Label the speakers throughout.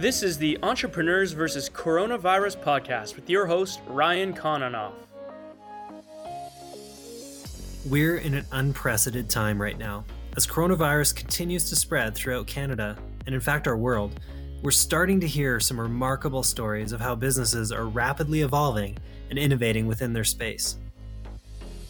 Speaker 1: This is the Entrepreneurs versus Coronavirus podcast with your host, Ryan Kononoff.
Speaker 2: We're in an unprecedented time right now. As coronavirus continues to spread throughout Canada, and in fact our world, we're starting to hear some remarkable stories of how businesses are rapidly evolving and innovating within their space.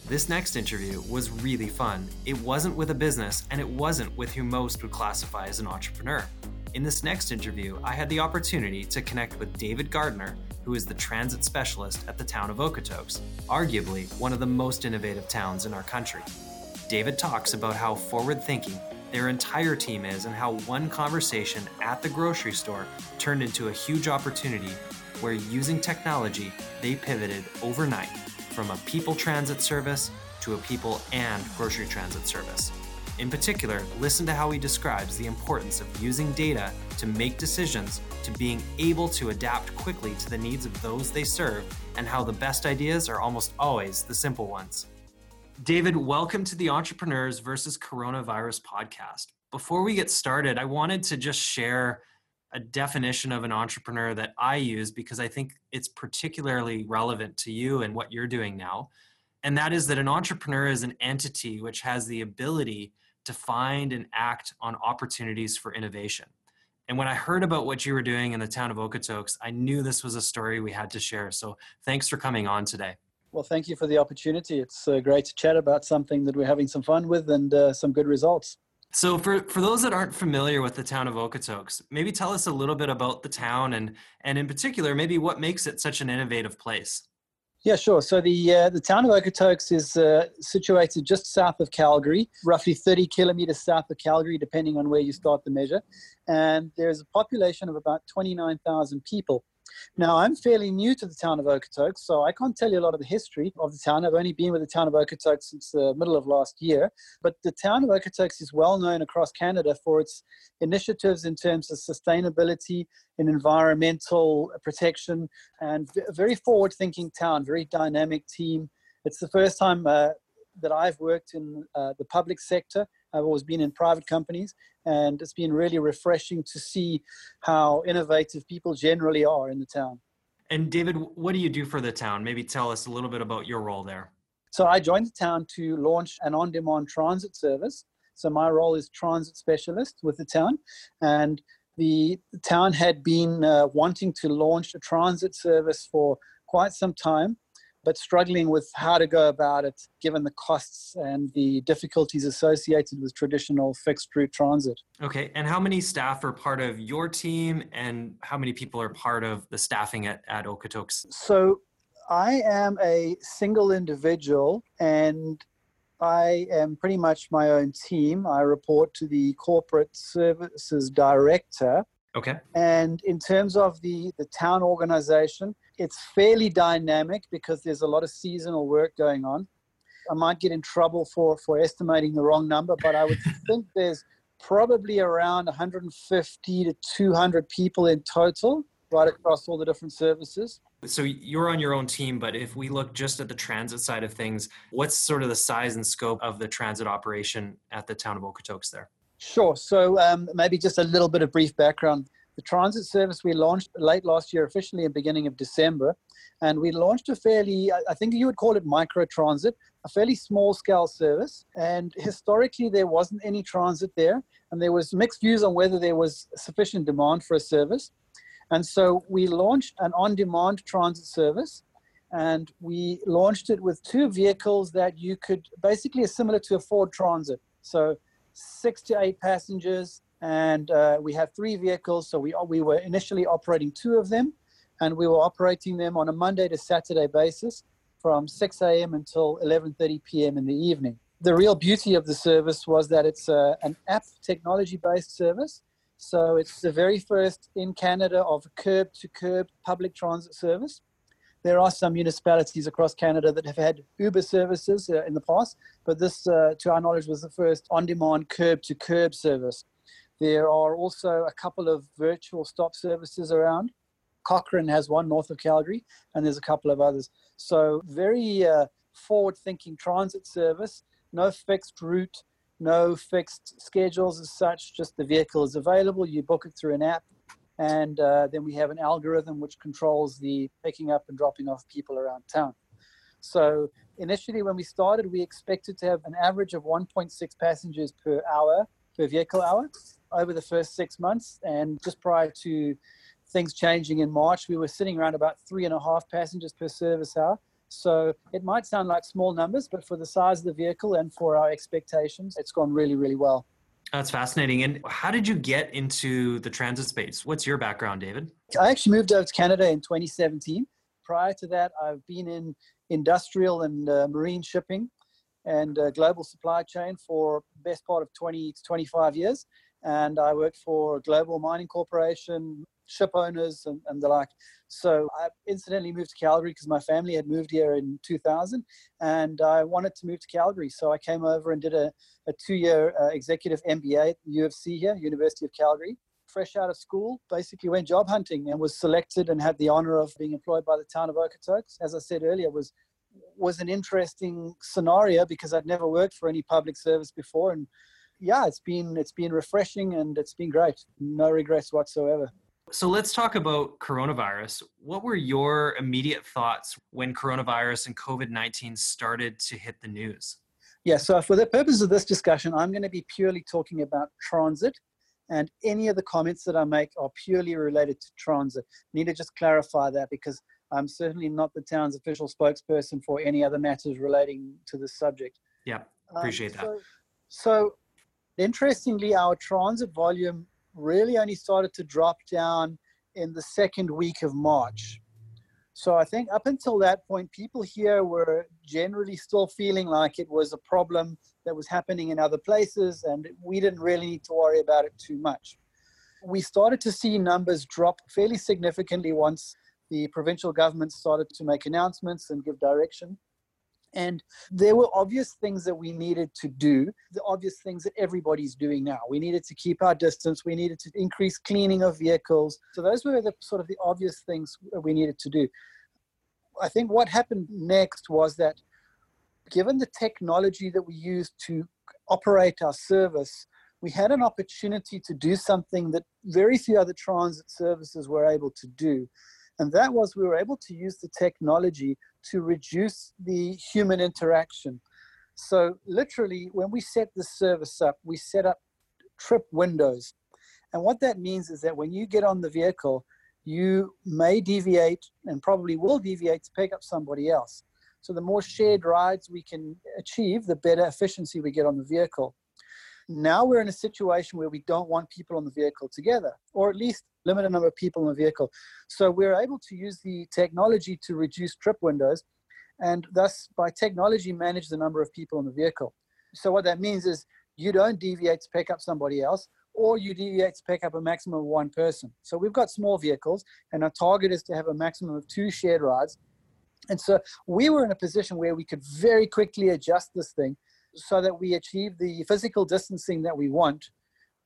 Speaker 2: This next interview was really fun. It wasn't with a business, and it wasn't with who most would classify as an entrepreneur. In this next interview, I had the opportunity to connect with David Gardner, who is the transit specialist at the town of Okotoks, arguably one of the most innovative towns in our country. David talks about how forward thinking their entire team is and how one conversation at the grocery store turned into a huge opportunity where using technology, they pivoted overnight from a people transit service to a people and grocery transit service. In particular, listen to how he describes the importance of using data to make decisions, to being able to adapt quickly to the needs of those they serve, and how the best ideas are almost always the simple ones. David, welcome to the Entrepreneurs versus Coronavirus podcast. Before we get started, I wanted to just share a definition of an entrepreneur that I use because I think it's particularly relevant to you and what you're doing now. And that is that an entrepreneur is an entity which has the ability to find and act on opportunities for innovation. And when I heard about what you were doing in the town of Okotoks, I knew this was a story we had to share. So thanks for coming on today.
Speaker 3: Well, thank you for the opportunity. It's uh, great to chat about something that we're having some fun with and uh, some good results.
Speaker 2: So, for, for those that aren't familiar with the town of Okotoks, maybe tell us a little bit about the town and, and in particular, maybe what makes it such an innovative place.
Speaker 3: Yeah, sure. So the uh, the town of Okotoks is uh, situated just south of Calgary, roughly 30 kilometers south of Calgary, depending on where you start the measure. And there's a population of about 29,000 people. Now, I'm fairly new to the town of Okotoks, so I can't tell you a lot of the history of the town. I've only been with the town of Okotoks since the middle of last year. But the town of Okotoks is well known across Canada for its initiatives in terms of sustainability and environmental protection, and a very forward thinking town, very dynamic team. It's the first time uh, that I've worked in uh, the public sector. I've always been in private companies, and it's been really refreshing to see how innovative people generally are in the town.
Speaker 2: And David, what do you do for the town? Maybe tell us a little bit about your role there.
Speaker 3: So I joined the town to launch an on-demand transit service. So my role is transit specialist with the town, and the town had been uh, wanting to launch a transit service for quite some time but struggling with how to go about it given the costs and the difficulties associated with traditional fixed route transit.
Speaker 2: Okay, and how many staff are part of your team and how many people are part of the staffing at, at Okotoks?
Speaker 3: So I am a single individual and I am pretty much my own team. I report to the corporate services director.
Speaker 2: Okay.
Speaker 3: And in terms of the, the town organization, it's fairly dynamic because there's a lot of seasonal work going on. I might get in trouble for, for estimating the wrong number, but I would think there's probably around 150 to 200 people in total right across all the different services.
Speaker 2: So you're on your own team, but if we look just at the transit side of things, what's sort of the size and scope of the transit operation at the town of Okotoks there?
Speaker 3: Sure. So um, maybe just a little bit of brief background. The transit service we launched late last year, officially in beginning of December, and we launched a fairly, I think you would call it micro transit, a fairly small scale service. And historically, there wasn't any transit there, and there was mixed views on whether there was sufficient demand for a service. And so we launched an on-demand transit service, and we launched it with two vehicles that you could basically is similar to a Ford Transit. So six to eight passengers, and uh, we have three vehicles. So we we were initially operating two of them, and we were operating them on a Monday to Saturday basis from 6 a.m. until 11:30 p.m. in the evening. The real beauty of the service was that it's a, uh, an app technology-based service. So it's the very first in Canada of curb to curb public transit service. There are some municipalities across Canada that have had Uber services uh, in the past, but this, uh, to our knowledge, was the first on demand curb to curb service. There are also a couple of virtual stop services around. Cochrane has one north of Calgary, and there's a couple of others. So, very uh, forward thinking transit service, no fixed route, no fixed schedules as such, just the vehicle is available. You book it through an app, and uh, then we have an algorithm which controls the picking up and dropping off people around town. So initially, when we started, we expected to have an average of 1.6 passengers per hour per vehicle hour over the first six months, and just prior to things changing in March, we were sitting around about three and a half passengers per service hour. So it might sound like small numbers, but for the size of the vehicle and for our expectations, it's gone really, really well.
Speaker 2: That's fascinating. And how did you get into the transit space? What's your background, David?
Speaker 3: I actually moved over to Canada in 2017. Prior to that, I've been in industrial and uh, marine shipping and uh, global supply chain for best part of 20 to 25 years. And I worked for a Global Mining Corporation, ship owners and, and the like. So I incidentally moved to Calgary because my family had moved here in 2000 and I wanted to move to Calgary. So I came over and did a, a two year uh, executive MBA at U of C here, University of Calgary. Fresh out of school, basically went job hunting and was selected and had the honor of being employed by the town of Okotoks. As I said earlier, was was an interesting scenario because I'd never worked for any public service before and yeah, it's been it's been refreshing and it's been great. No regrets whatsoever.
Speaker 2: So let's talk about coronavirus. What were your immediate thoughts when coronavirus and COVID 19 started to hit the news?
Speaker 3: Yeah, so for the purpose of this discussion, I'm going to be purely talking about transit, and any of the comments that I make are purely related to transit. Need to just clarify that because I'm certainly not the town's official spokesperson for any other matters relating to this subject.
Speaker 2: Yeah, appreciate um, so,
Speaker 3: that. So, interestingly, our transit volume really only started to drop down in the second week of March. So I think up until that point, people here were generally still feeling like it was a problem that was happening in other places, and we didn't really need to worry about it too much. We started to see numbers drop fairly significantly once the provincial government started to make announcements and give direction. And there were obvious things that we needed to do, the obvious things that everybody's doing now. We needed to keep our distance, we needed to increase cleaning of vehicles. So those were the sort of the obvious things we needed to do. I think what happened next was that given the technology that we used to operate our service, we had an opportunity to do something that very few other transit services were able to do. And that was we were able to use the technology to reduce the human interaction. So, literally, when we set the service up, we set up trip windows. And what that means is that when you get on the vehicle, you may deviate and probably will deviate to pick up somebody else. So, the more shared rides we can achieve, the better efficiency we get on the vehicle. Now we're in a situation where we don't want people on the vehicle together, or at least limited number of people in the vehicle. So we're able to use the technology to reduce trip windows and thus by technology manage the number of people in the vehicle. So what that means is you don't deviate to pick up somebody else or you deviate to pick up a maximum of one person. So we've got small vehicles and our target is to have a maximum of two shared rides. And so we were in a position where we could very quickly adjust this thing so that we achieve the physical distancing that we want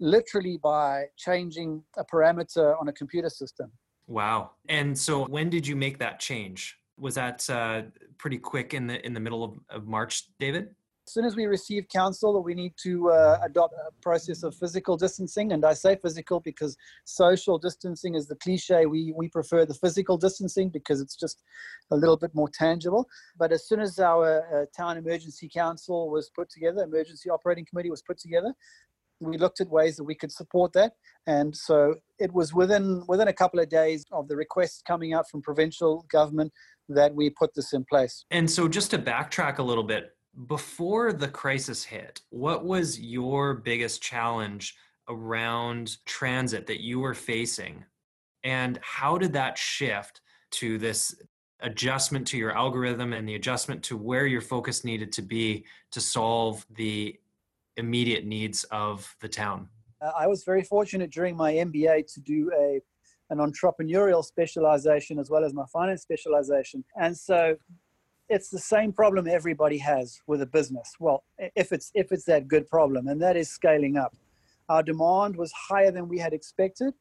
Speaker 3: literally by changing a parameter on a computer system.
Speaker 2: Wow. And so when did you make that change? Was that uh, pretty quick in the in the middle of, of March, David?
Speaker 3: As soon as we receive council, we need to uh, adopt a process of physical distancing. And I say physical because social distancing is the cliche. We, we prefer the physical distancing because it's just a little bit more tangible. But as soon as our uh, town emergency council was put together, emergency operating committee was put together, we looked at ways that we could support that. And so it was within within a couple of days of the request coming out from provincial government that we put this in place.
Speaker 2: And so just to backtrack a little bit, before the crisis hit, what was your biggest challenge around transit that you were facing? And how did that shift to this adjustment to your algorithm and the adjustment to where your focus needed to be to solve the immediate needs of the town?
Speaker 3: Uh, I was very fortunate during my MBA to do a an entrepreneurial specialization as well as my finance specialization. And so it's the same problem everybody has with a business. Well, if it's if it's that good problem, and that is scaling up. Our demand was higher than we had expected,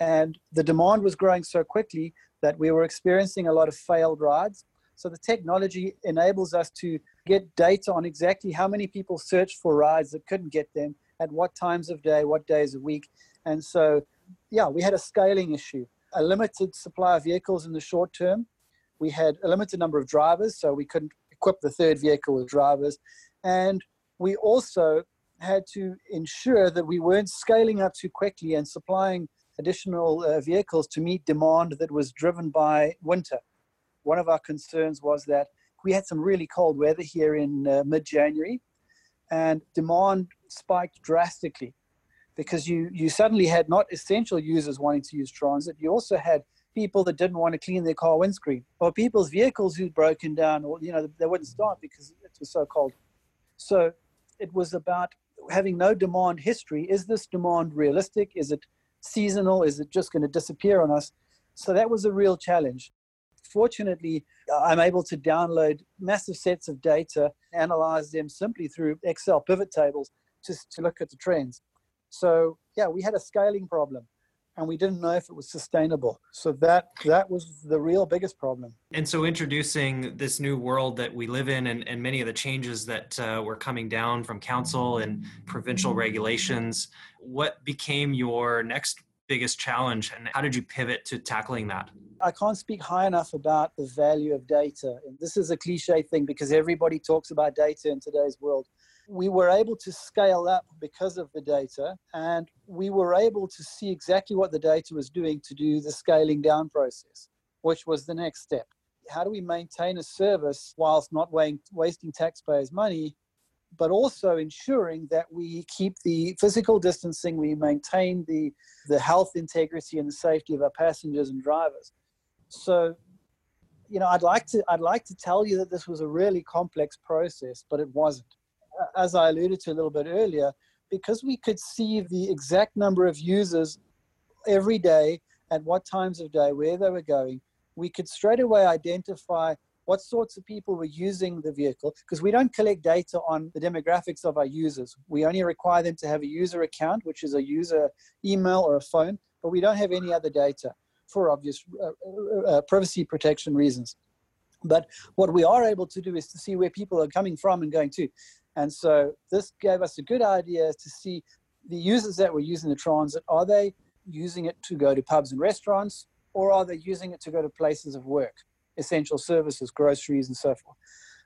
Speaker 3: and the demand was growing so quickly that we were experiencing a lot of failed rides. So the technology enables us to get data on exactly how many people searched for rides that couldn't get them, at what times of day, what days of week, and so yeah, we had a scaling issue, a limited supply of vehicles in the short term. We had a limited number of drivers, so we couldn't equip the third vehicle with drivers. And we also had to ensure that we weren't scaling up too quickly and supplying additional uh, vehicles to meet demand that was driven by winter. One of our concerns was that we had some really cold weather here in uh, mid January, and demand spiked drastically because you, you suddenly had not essential users wanting to use transit. You also had people that didn't want to clean their car windscreen or people's vehicles who'd broken down or, you know, they wouldn't start because it was so cold. So it was about having no demand history. Is this demand realistic? Is it seasonal? Is it just going to disappear on us? So that was a real challenge. Fortunately, I'm able to download massive sets of data, analyze them simply through Excel pivot tables just to look at the trends. So yeah, we had a scaling problem and we didn't know if it was sustainable. So that that was the real biggest problem.
Speaker 2: And so introducing this new world that we live in and, and many of the changes that uh, were coming down from council and provincial regulations, what became your next biggest challenge and how did you pivot to tackling that?
Speaker 3: I can't speak high enough about the value of data. And this is a cliche thing because everybody talks about data in today's world we were able to scale up because of the data and we were able to see exactly what the data was doing to do the scaling down process which was the next step. How do we maintain a service whilst not weighing, wasting taxpayers money but also ensuring that we keep the physical distancing we maintain the the health integrity and the safety of our passengers and drivers? So you know i'd like to i'd like to tell you that this was a really complex process but it wasn't as I alluded to a little bit earlier, because we could see the exact number of users every day at what times of day, where they were going, we could straight away identify what sorts of people were using the vehicle because we don't collect data on the demographics of our users. We only require them to have a user account, which is a user email or a phone, but we don't have any other data for obvious uh, uh, uh privacy protection reasons. But what we are able to do is to see where people are coming from and going to. And so this gave us a good idea to see the users that were using the transit, are they using it to go to pubs and restaurants, or are they using it to go to places of work, essential services, groceries, and so forth?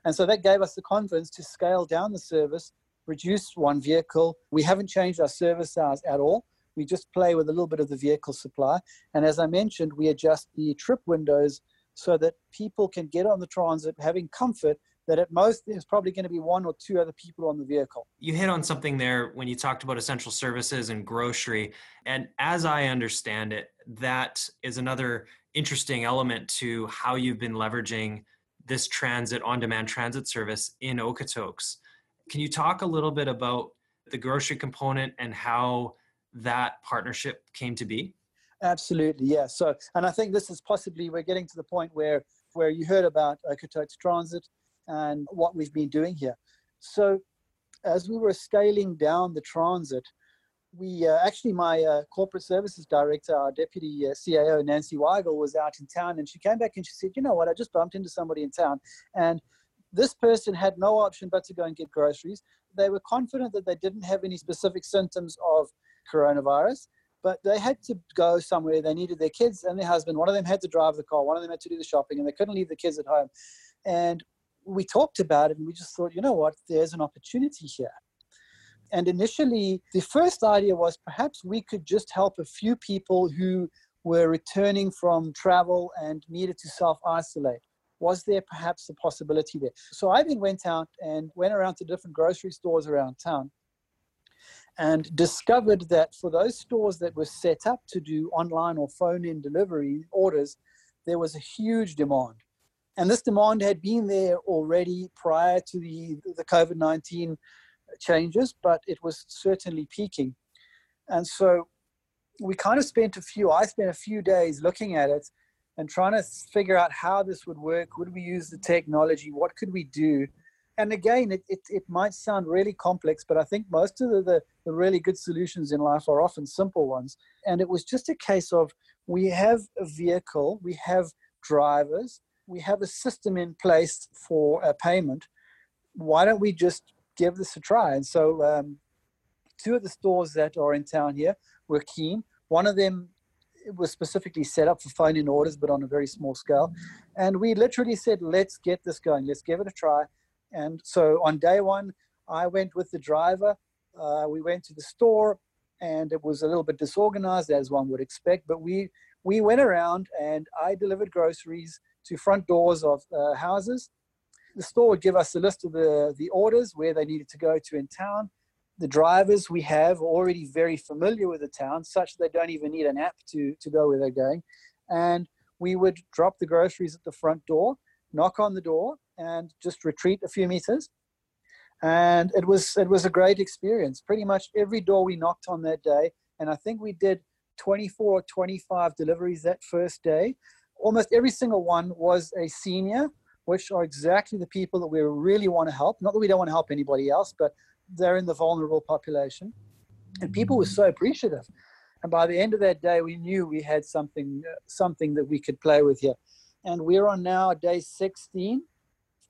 Speaker 3: And so that gave us the confidence to scale down the service, reduce one vehicle. We haven't changed our service hours at all. We just play with a little bit of the vehicle supply. And as I mentioned, we adjust the trip windows so that people can get on the transit having comfort that at most there's probably going to be one or two other people on the vehicle.
Speaker 2: You hit on something there when you talked about essential services and grocery. And as I understand it, that is another interesting element to how you've been leveraging this transit on demand transit service in Okotoks. Can you talk a little bit about the grocery component and how that partnership came to be?
Speaker 3: Absolutely, yeah. So, and I think this is possibly we're getting to the point where where you heard about Okotoks Transit and what we've been doing here. So, as we were scaling down the transit, we uh, actually, my uh, corporate services director, our deputy uh, CAO, Nancy Weigel, was out in town and she came back and she said, You know what? I just bumped into somebody in town. And this person had no option but to go and get groceries. They were confident that they didn't have any specific symptoms of coronavirus, but they had to go somewhere. They needed their kids and their husband. One of them had to drive the car, one of them had to do the shopping, and they couldn't leave the kids at home. And we talked about it and we just thought, you know what, there's an opportunity here. And initially, the first idea was perhaps we could just help a few people who were returning from travel and needed to self isolate. Was there perhaps a possibility there? So I then went out and went around to different grocery stores around town and discovered that for those stores that were set up to do online or phone in delivery orders, there was a huge demand. And this demand had been there already prior to the, the COVID 19 changes, but it was certainly peaking. And so we kind of spent a few, I spent a few days looking at it and trying to figure out how this would work. Would we use the technology? What could we do? And again, it, it, it might sound really complex, but I think most of the, the, the really good solutions in life are often simple ones. And it was just a case of we have a vehicle, we have drivers, we have a system in place for a payment. Why don't we just give this a try? And so, um, two of the stores that are in town here were keen. One of them was specifically set up for phone in orders, but on a very small scale. And we literally said, let's get this going, let's give it a try. And so on day one, I went with the driver. Uh, we went to the store, and it was a little bit disorganized, as one would expect. But we we went around, and I delivered groceries to front doors of uh, houses. The store would give us a list of the the orders where they needed to go to in town the drivers we have are already very familiar with the town, such that they don't even need an app to, to go where they're going. And we would drop the groceries at the front door, knock on the door, and just retreat a few meters. And it was it was a great experience. Pretty much every door we knocked on that day, and I think we did 24 or 25 deliveries that first day. Almost every single one was a senior, which are exactly the people that we really want to help. Not that we don't want to help anybody else, but they're in the vulnerable population. And people were so appreciative. And by the end of that day, we knew we had something, something that we could play with here. And we're on now day 16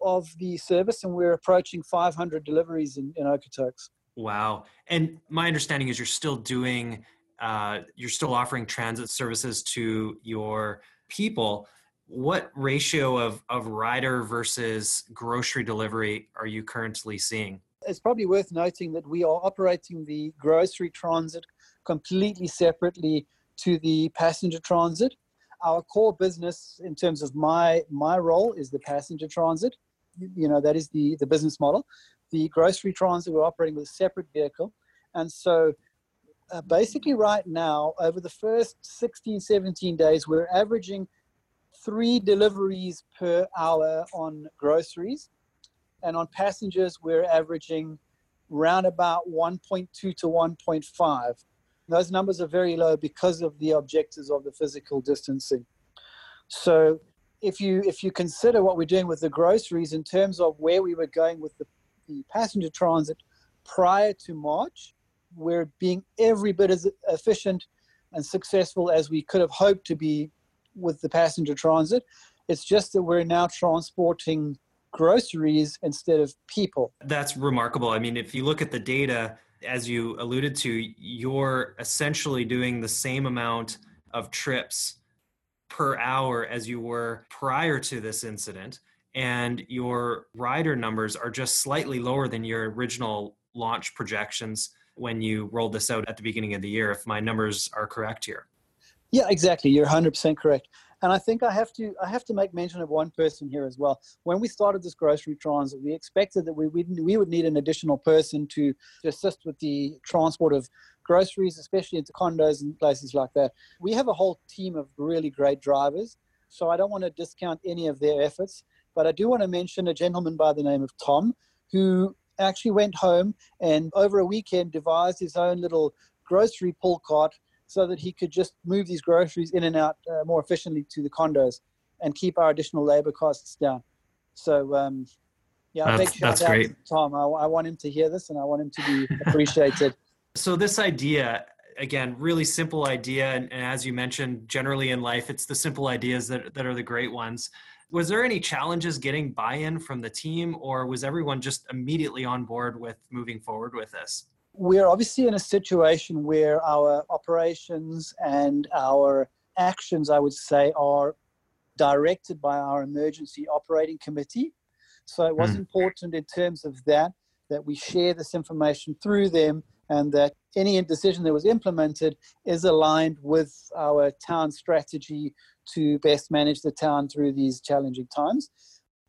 Speaker 3: of the service, and we're approaching 500 deliveries in, in Okotoks.
Speaker 2: Wow. And my understanding is you're still doing, uh, you're still offering transit services to your people. What ratio of, of rider versus grocery delivery are you currently seeing?
Speaker 3: It's probably worth noting that we are operating the grocery transit completely separately to the passenger transit. Our core business, in terms of my my role, is the passenger transit. You know that is the the business model. The grocery transit we're operating with a separate vehicle, and so uh, basically right now over the first 16 17 days we're averaging three deliveries per hour on groceries and on passengers, we're averaging round about 1.2 to 1.5. Those numbers are very low because of the objectives of the physical distancing. So if you if you consider what we're doing with the groceries in terms of where we were going with the, the passenger transit prior to March, we're being every bit as efficient and successful as we could have hoped to be with the passenger transit. It's just that we're now transporting groceries instead of people.
Speaker 2: That's remarkable. I mean, if you look at the data, as you alluded to, you're essentially doing the same amount of trips per hour as you were prior to this incident. And your rider numbers are just slightly lower than your original launch projections when you rolled this out at the beginning of the year, if my numbers are correct here.
Speaker 3: Yeah, exactly. You're 100% correct. And I think I have to I have to make mention of one person here as well. When we started this grocery transit, we expected that we we, we would need an additional person to, to assist with the transport of groceries, especially into condos and places like that. We have a whole team of really great drivers, so I don't want to discount any of their efforts. But I do want to mention a gentleman by the name of Tom, who actually went home and over a weekend devised his own little grocery pull cart so that he could just move these groceries in and out uh, more efficiently to the condos and keep our additional labor costs down. So, um, yeah,
Speaker 2: that's, big shout that's out great. to
Speaker 3: Tom. I, I want him to hear this and I want him to be appreciated.
Speaker 2: so, this idea, again, really simple idea. And, and, as you mentioned, generally in life, it's the simple ideas that, that are the great ones. Was there any challenges getting buy in from the team, or was everyone just immediately on board with moving forward with this?
Speaker 3: we're obviously in a situation where our operations and our actions, I would say, are directed by our emergency operating committee. So it was mm. important in terms of that that we share this information through them and that any decision that was implemented is aligned with our town strategy to best manage the town through these challenging times.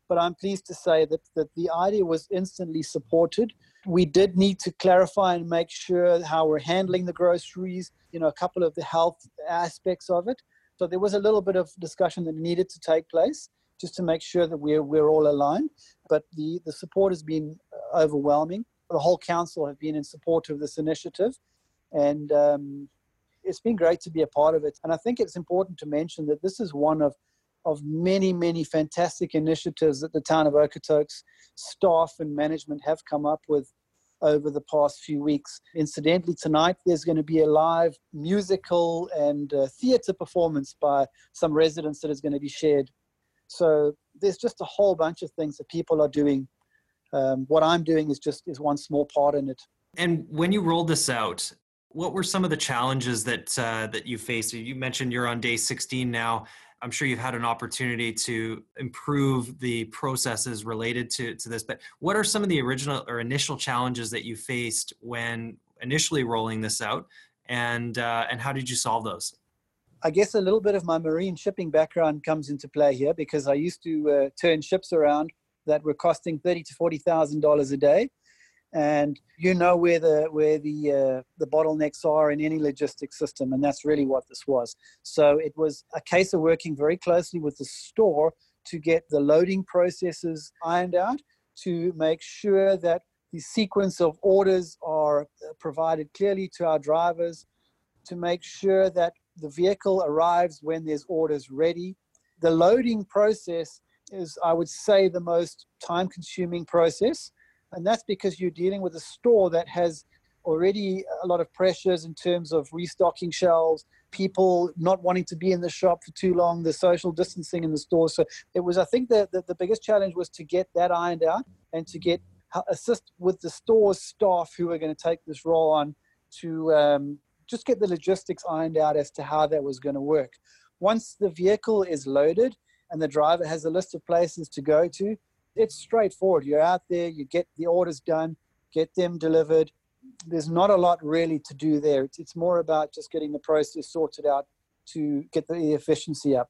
Speaker 3: But I'm pleased to say that, that the idea was instantly supported we did need to clarify and make sure how we're handling the groceries, you know, a couple of the health aspects of it. So there was a little bit of discussion that needed to take place just to make sure that we're, we're all aligned. But the, the support has been overwhelming. The whole council have been in support of this initiative. And um, it's been great to be a part of it. And I think it's important to mention that this is one of of many, many fantastic initiatives that the town of Okotoks staff and management have come up with over the past few weeks. Incidentally, tonight there's going to be a live musical and uh, theatre performance by some residents that is going to be shared. So there's just a whole bunch of things that people are doing. Um, what I'm doing is just is one small part in it.
Speaker 2: And when you rolled this out, what were some of the challenges that uh, that you faced? You mentioned you're on day 16 now. I'm sure you've had an opportunity to improve the processes related to, to this, but what are some of the original or initial challenges that you faced when initially rolling this out, and uh, and how did you solve those?
Speaker 3: I guess a little bit of my marine shipping background comes into play here because I used to uh, turn ships around that were costing thirty to forty thousand dollars a day, and you know where the where the uh, the bottlenecks are in any logistics system, and that's really what this was. So it was a case of working very closely with the store to get the loading processes ironed out, to make sure that the sequence of orders are uh, provided clearly to our drivers, to make sure that the vehicle arrives when there's orders ready. The loading process is, I would say, the most time consuming process and that's because you're dealing with a store that has already a lot of pressures in terms of restocking shelves, people not wanting to be in the shop for too long, the social distancing in the store. So it was, I think, the, the, the biggest challenge was to get that ironed out and to get assist with the store's staff who are going to take this role on to um, just get the logistics ironed out as to how that was going to work. Once the vehicle is loaded and the driver has a list of places to go to, it's straightforward. You're out there, you get the orders done, get them delivered. There's not a lot really to do there. It's, it's more about just getting the process sorted out to get the efficiency up.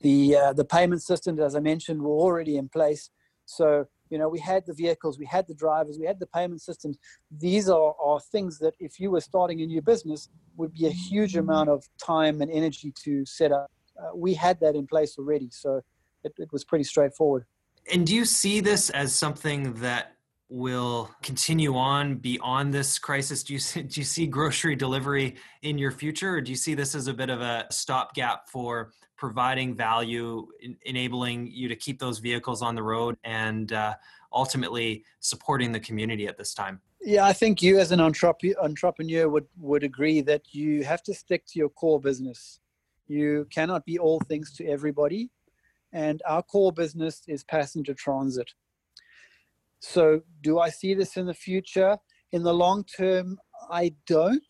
Speaker 3: The uh, the payment systems, as I mentioned, were already in place. So you know we had the vehicles, we had the drivers, we had the payment systems. These are, are things that if you were starting a new business would be a huge amount of time and energy to set up. Uh, we had that in place already, so it, it was pretty straightforward.
Speaker 2: And do you see this as something that will continue on beyond this crisis? Do you see, do you see grocery delivery in your future, or do you see this as a bit of a stopgap for providing value, in, enabling you to keep those vehicles on the road, and uh, ultimately supporting the community at this time?
Speaker 3: Yeah, I think you as an entrepreneur would, would agree that you have to stick to your core business. You cannot be all things to everybody and our core business is passenger transit. So, do I see this in the future? In the long term, I don't,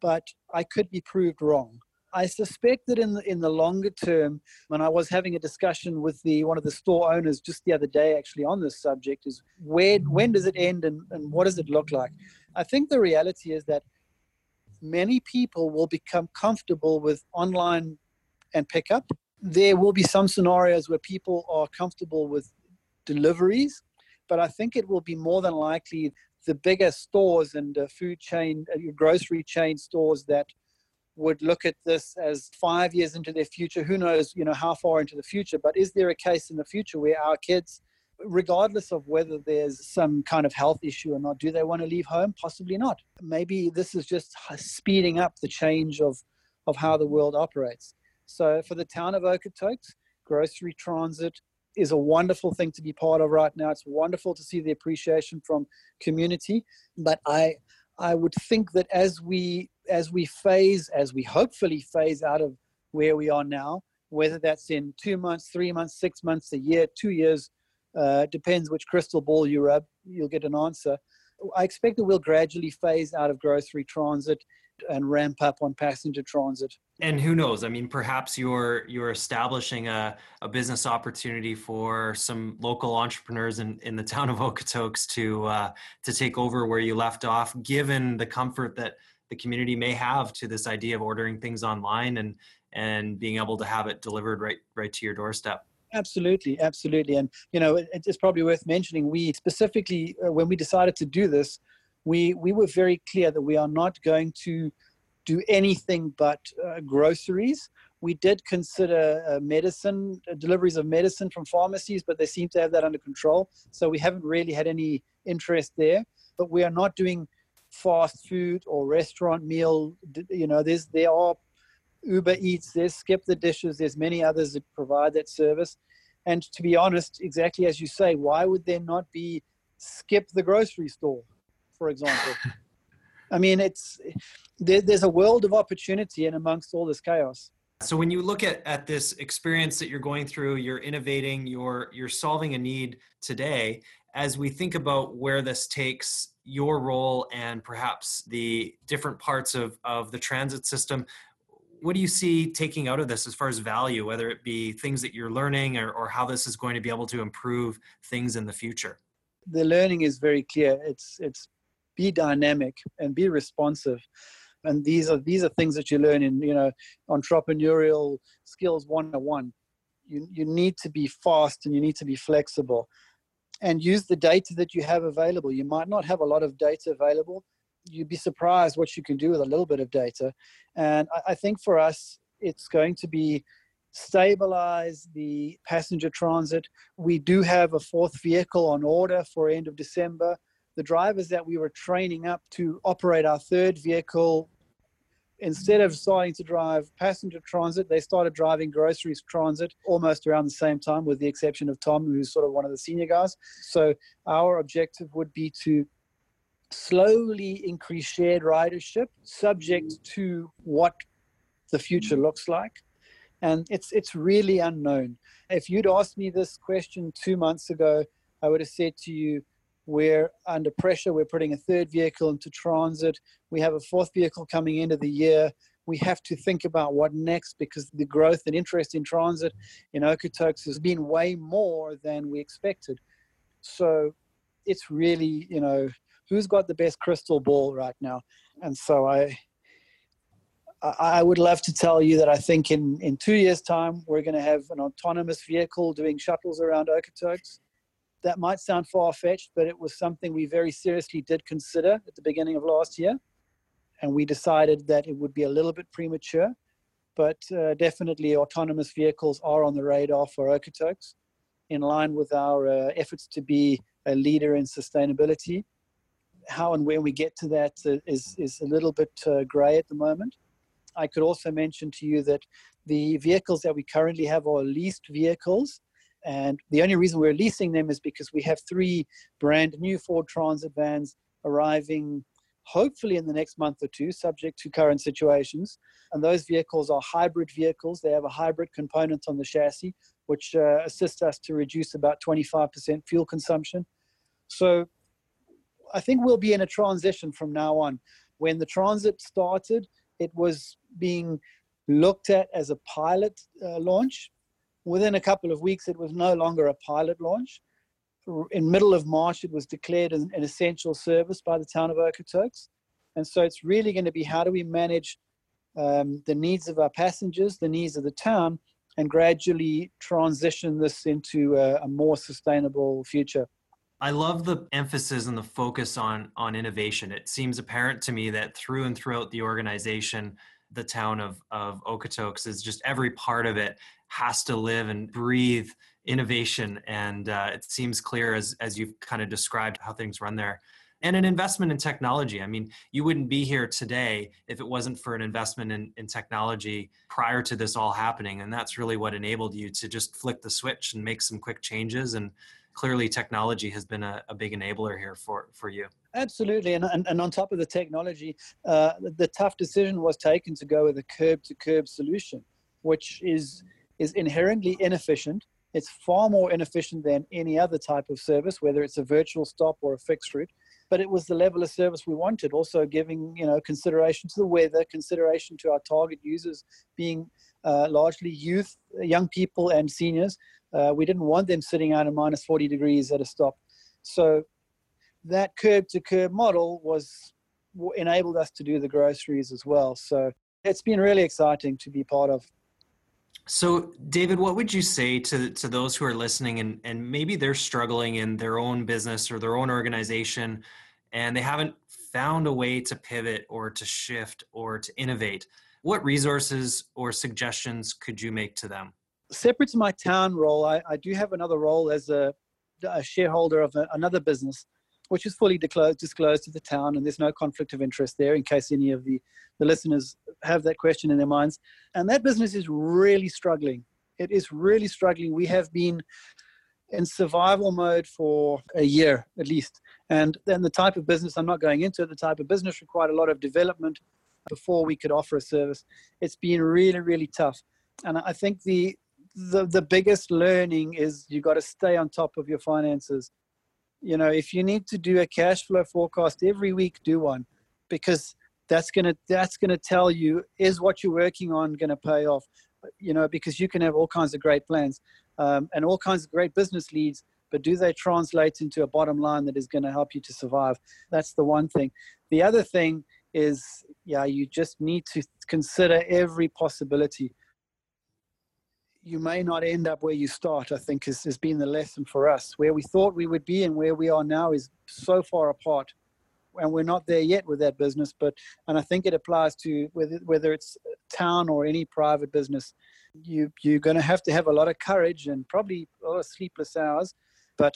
Speaker 3: but I could be proved wrong. I suspect that in the, in the longer term, when I was having a discussion with the one of the store owners just the other day, actually on this subject, is when when does it end and, and what does it look like? I think the reality is that many people will become comfortable with online and pickup there will be some scenarios where people are comfortable with deliveries, but I think it will be more than likely the bigger stores and uh, food chain, uh, grocery chain stores that would look at this as five years into their future. Who knows, you know, how far into the future? But is there a case in the future where our kids, regardless of whether there's some kind of health issue or not, do they want to leave home? Possibly not. Maybe this is just speeding up the change of of how the world operates. So for the town of Okotoks, grocery transit is a wonderful thing to be part of right now. It's wonderful to see the appreciation from community, but I I would think that as we as we phase as we hopefully phase out of where we are now, whether that's in two months, three months, six months, a year, two years, uh, depends which crystal ball you rub, you'll get an answer. I expect that we'll gradually phase out of grocery transit and ramp up on passenger transit.
Speaker 2: And who knows? I mean, perhaps you're you're establishing a, a business opportunity for some local entrepreneurs in, in the town of Okotoks to uh, to take over where you left off, given the comfort that the community may have to this idea of ordering things online and and being able to have it delivered right right to your doorstep.
Speaker 3: Absolutely, absolutely, and you know it, it's probably worth mentioning. We specifically, uh, when we decided to do this, we we were very clear that we are not going to do anything but uh, groceries. We did consider uh, medicine uh, deliveries of medicine from pharmacies, but they seem to have that under control. So we haven't really had any interest there. But we are not doing fast food or restaurant meal. You know, there's there are Uber Eats, there's Skip the Dishes, there's many others that provide that service. And to be honest, exactly as you say, why would there not be Skip the grocery store? For example. I mean, it's there, there's a world of opportunity in amongst all this chaos.
Speaker 2: So when you look at, at this experience that you're going through, you're innovating, you're you're solving a need today. As we think about where this takes your role and perhaps the different parts of, of the transit system what do you see taking out of this as far as value, whether it be things that you're learning or, or how this is going to be able to improve things in the future?
Speaker 3: The learning is very clear. It's it's be dynamic and be responsive. And these are these are things that you learn in, you know, entrepreneurial skills 101. You you need to be fast and you need to be flexible and use the data that you have available. You might not have a lot of data available, you'd be surprised what you can do with a little bit of data. And I, I think for us, it's going to be stabilize the passenger transit. We do have a fourth vehicle on order for end of December. The drivers that we were training up to operate our third vehicle, instead of starting to drive passenger transit, they started driving groceries transit almost around the same time, with the exception of Tom, who's sort of one of the senior guys. So our objective would be to slowly increase shared ridership subject to what the future looks like and it's it's really unknown if you'd asked me this question 2 months ago i would have said to you we're under pressure we're putting a third vehicle into transit we have a fourth vehicle coming into the year we have to think about what next because the growth and interest in transit in Okotoks has been way more than we expected. So it's really, you know, who's got the best crystal ball right now? And so I, I would love to tell you that I think in, in two years' time, we're going to have an autonomous vehicle doing shuttles around Okotoks. That might sound far fetched, but it was something we very seriously did consider at the beginning of last year. And we decided that it would be a little bit premature, but uh, definitely autonomous vehicles are on the radar for Okotoks in line with our uh, efforts to be a leader in sustainability how and when we get to that is, is a little bit uh, grey at the moment. I could also mention to you that the vehicles that we currently have are leased vehicles. And the only reason we're leasing them is because we have three brand new Ford Transit vans arriving hopefully in the next month or two, subject to current situations. And those vehicles are hybrid vehicles. They have a hybrid component on the chassis, which uh, assists us to reduce about 25% fuel consumption. So I think we'll be in a transition from now on. When the transit started, it was being looked at as a pilot uh, launch. Within a couple of weeks, it was no longer a pilot launch. In middle of March, it was declared an, an essential service by the town of Okotoks. And so it's really going to be how do we manage um, the needs of our passengers, the needs of the town, and gradually transition this into a, a more sustainable future.
Speaker 2: I love the emphasis and the focus on on innovation. It seems apparent to me that through and throughout the organization, the town of of Okotoks is just every part of it has to live and breathe innovation, and uh, it seems clear as as you've kind of described how things run there. And an investment in technology. I mean, you wouldn't be here today if it wasn't for an investment in, in technology prior to this all happening. And that's really what enabled you to just flick the switch and make some quick changes and clearly technology has been a, a big enabler here for, for you.
Speaker 3: Absolutely, and, and, and on top of the technology, uh, the, the tough decision was taken to go with a curb to curb solution, which is is inherently inefficient. It's far more inefficient than any other type of service, whether it's a virtual stop or a fixed route. But it was the level of service we wanted, also giving you know consideration to the weather, consideration to our target users being uh, largely youth, young people, and seniors. Uh, we didn't want them sitting out in minus 40 degrees at a stop. So that curb to curb model was enabled us to do the groceries as well. So it's been really exciting to be part of.
Speaker 2: So, David, what would you say to, to those who are listening and, and maybe they're struggling in their own business or their own organization and they haven't found a way to pivot or to shift or to innovate? What resources or suggestions could you make to them?
Speaker 3: separate to my town role, I, I do have another role as a, a shareholder of a, another business, which is fully disclosed, disclosed to the town, and there's no conflict of interest there in case any of the, the listeners have that question in their minds. And that business is really struggling. It is really struggling. We have been in survival mode for a year at least. And then the type of business, I'm not going into the type of business required a lot of development before we could offer a service. It's been really, really tough. And I think the the the biggest learning is you got to stay on top of your finances You know, if you need to do a cash flow forecast every week, do one because that's gonna that's gonna tell you is what you're working on gonna pay off. You know, because you can have all kinds of great plans um, and all kinds of great business leads, but do they translate into a bottom line that is going to help you to survive? That's the one thing. The other thing is, yeah, you just need to consider every possibility you may not end up where you start, I think has, has been the lesson for us. Where we thought we would be and where we are now is so far apart. And we're not there yet with that business, but and I think it applies to whether whether it's town or any private business. You you're going to have to have a lot of courage and probably a lot of sleepless hours, but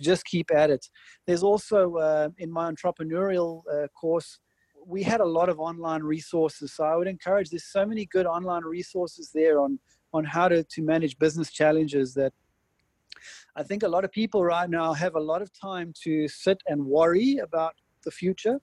Speaker 3: just keep at it. There's also uh, in my entrepreneurial uh, course, we had a lot of online resources. So I would encourage. There's so many good online resources there on on how to, to manage business challenges that I think a lot of people right now have a lot of time to sit and worry about the future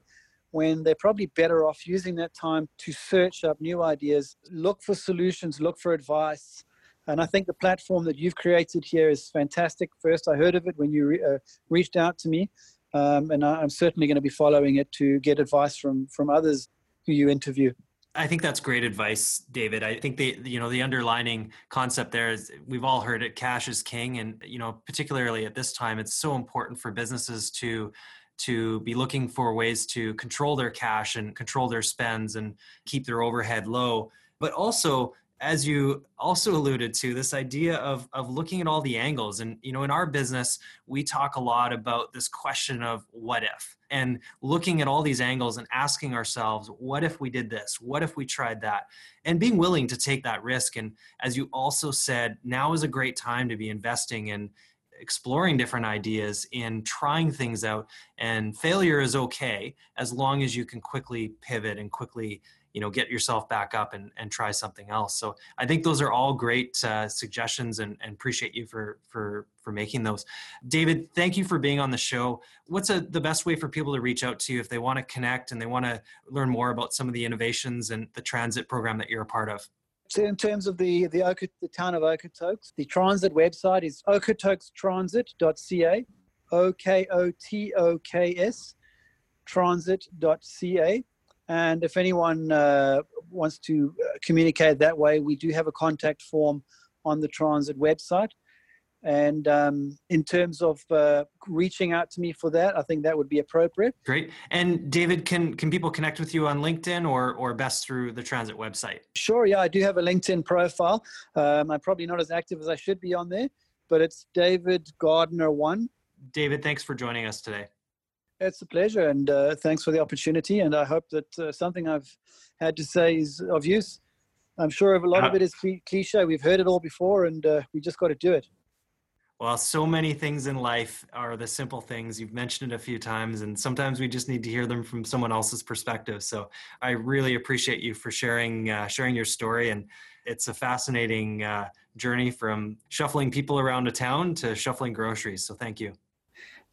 Speaker 3: when they're probably better off using that time to search up new ideas, look for solutions, look for advice. And I think the platform that you've created here is fantastic. First, I heard of it when you re- uh, reached out to me, um, and I, I'm certainly going to be following it to get advice from from others who you interview.
Speaker 2: I think that's great advice, David. I think the you know the underlining concept there is we've all heard it cash is king and you know particularly at this time it's so important for businesses to to be looking for ways to control their cash and control their spends and keep their overhead low but also as you also alluded to this idea of of looking at all the angles. And you know in our business we talk a lot about this question of what if and looking at all these angles and asking ourselves what if we did this? What if we tried that? And being willing to take that risk. And as you also said now is a great time to be investing in exploring different ideas in trying things out. And failure is okay as long as you can quickly pivot and quickly you know get yourself back up and, and try something else. So i think those are all great uh, suggestions and, and appreciate you for for for making those. David thank you for being on the show. What's a, the best way for people to reach out to you if they want to connect and they want to learn more about some of the innovations and the transit program that you're a part of?
Speaker 3: So in terms of the the, the town of Okotoks, the transit website is okotokstransit.ca, O K O T O K S, transit.ca. And if anyone uh, wants to uh, communicate that way, we do have a contact form on the transit website. And um, in terms of uh, reaching out to me for that, I think that would be appropriate.
Speaker 2: Great. And David, can can people connect with you on LinkedIn or or best through the transit website?
Speaker 3: Sure. Yeah, I do have a LinkedIn profile. Um, I'm probably not as active as I should be on there, but it's David Gardner One.
Speaker 2: David, thanks for joining us today.
Speaker 3: It's a pleasure, and uh, thanks for the opportunity. And I hope that uh, something I've had to say is of use. I'm sure a lot of uh, it is cliche. We've heard it all before, and uh, we just got to do it.
Speaker 2: Well, so many things in life are the simple things. You've mentioned it a few times, and sometimes we just need to hear them from someone else's perspective. So I really appreciate you for sharing uh, sharing your story, and it's a fascinating uh, journey from shuffling people around a town to shuffling groceries. So thank you.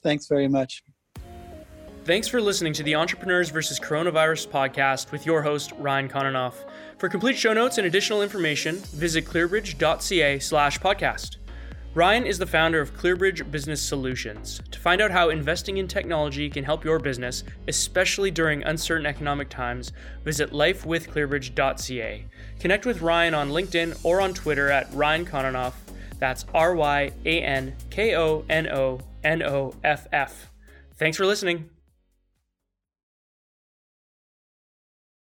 Speaker 3: Thanks very much.
Speaker 1: Thanks for listening to the Entrepreneurs vs. Coronavirus podcast with your host, Ryan Kononoff. For complete show notes and additional information, visit clearbridge.ca slash podcast. Ryan is the founder of Clearbridge Business Solutions. To find out how investing in technology can help your business, especially during uncertain economic times, visit lifewithclearbridge.ca. Connect with Ryan on LinkedIn or on Twitter at Ryan Kononoff. That's R Y A N K O N O N O F F. Thanks for listening.